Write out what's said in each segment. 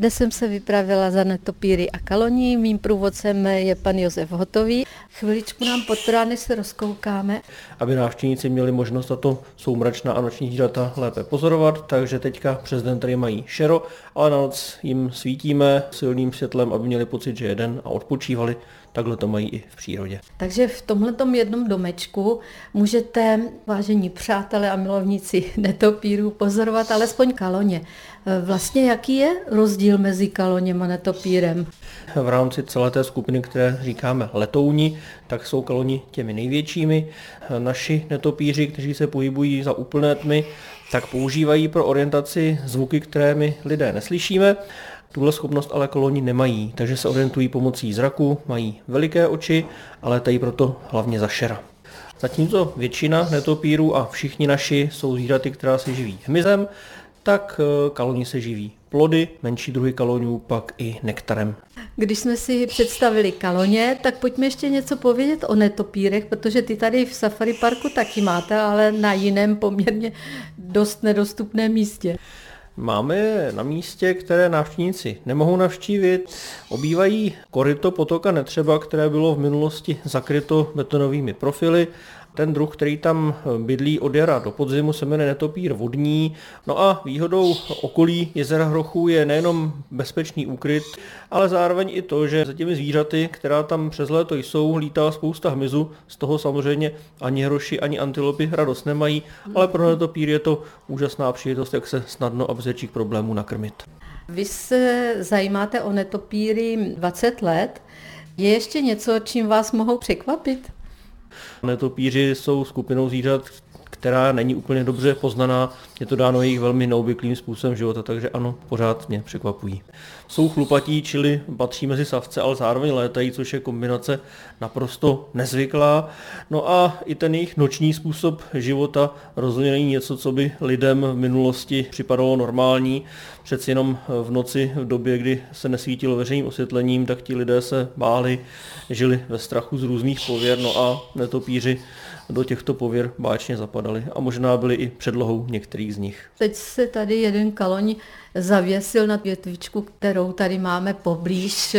Dnes jsem se vypravila za netopíry a kaloní. Mým průvodcem je pan Josef Hotový. Chviličku nám potrvá, než se rozkoukáme. Aby návštěvníci měli možnost tato soumračná a noční zvířata lépe pozorovat, takže teďka přes den tady mají šero, ale na noc jim svítíme silným světlem, aby měli pocit, že je den a odpočívali. Takhle to mají i v přírodě. Takže v tomhle jednom domečku můžete, vážení přátelé a milovníci netopírů, pozorovat alespoň kaloně. Vlastně jaký je rozdíl mezi kaloněm a netopírem? V rámci celé té skupiny, které říkáme letouni, tak jsou kaloni těmi největšími. Naši netopíři, kteří se pohybují za úplné tmy, tak používají pro orientaci zvuky, které my lidé neslyšíme. Tuhle schopnost ale koloni nemají, takže se orientují pomocí zraku, mají veliké oči, ale tají proto hlavně za šera. Zatímco většina netopírů a všichni naši jsou zvířaty, která se živí hmyzem, tak eh, kaloni se živí plody, menší druhy kalonů pak i nektarem. Když jsme si představili kaloně, tak pojďme ještě něco povědět o netopírech, protože ty tady v safari parku taky máte, ale na jiném poměrně dost nedostupném místě. Máme na místě, které návštěvníci nemohou navštívit. Obývají koryto potoka Netřeba, které bylo v minulosti zakryto betonovými profily ten druh, který tam bydlí od jara do podzimu, se jmenuje netopír vodní. No a výhodou okolí jezera Hrochu je nejenom bezpečný úkryt, ale zároveň i to, že za těmi zvířaty, která tam přes léto jsou, lítá spousta hmyzu, z toho samozřejmě ani hroši, ani antilopy radost nemají, ale pro netopír je to úžasná příležitost, jak se snadno a bez větších problémů nakrmit. Vy se zajímáte o netopíry 20 let. Je ještě něco, čím vás mohou překvapit? Netopíři jsou skupinou zvířat, která není úplně dobře poznaná. Je to dáno jejich velmi neobvyklým způsobem života, takže ano, pořád mě překvapují. Jsou chlupatí, čili patří mezi savce, ale zároveň létají, což je kombinace naprosto nezvyklá. No a i ten jejich noční způsob života rozhodně není něco, co by lidem v minulosti připadalo normální. Přeci jenom v noci, v době, kdy se nesvítilo veřejným osvětlením, tak ti lidé se báli, žili ve strachu z různých pověr, no a netopíři do těchto pověr báčně zapadaly a možná byly i předlohou některých z nich. Teď se tady jeden kaloň zavěsil na větvičku, kterou tady máme poblíž.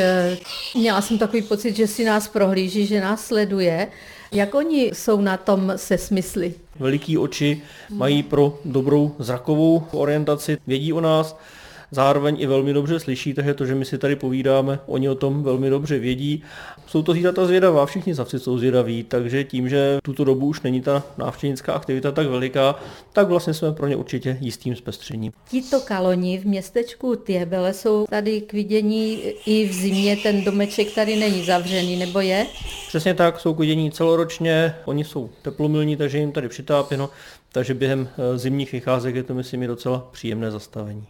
Měla jsem takový pocit, že si nás prohlíží, že nás sleduje. Jak oni jsou na tom se smysly? Veliký oči mají pro dobrou zrakovou orientaci, vědí o nás, zároveň i velmi dobře slyší, takže to, že my si tady povídáme, oni o tom velmi dobře vědí. Jsou to zvířata zvědavá, všichni savci jsou zvědaví, takže tím, že tuto dobu už není ta návštěvnická aktivita tak veliká, tak vlastně jsme pro ně určitě jistým zpestřením. Tito kaloni v městečku Tiebele jsou tady k vidění i v zimě, ten domeček tady není zavřený, nebo je? Přesně tak, jsou k vidění celoročně, oni jsou teplomilní, takže jim tady přitápěno, takže během eh, zimních vycházek je to myslím i docela příjemné zastavení.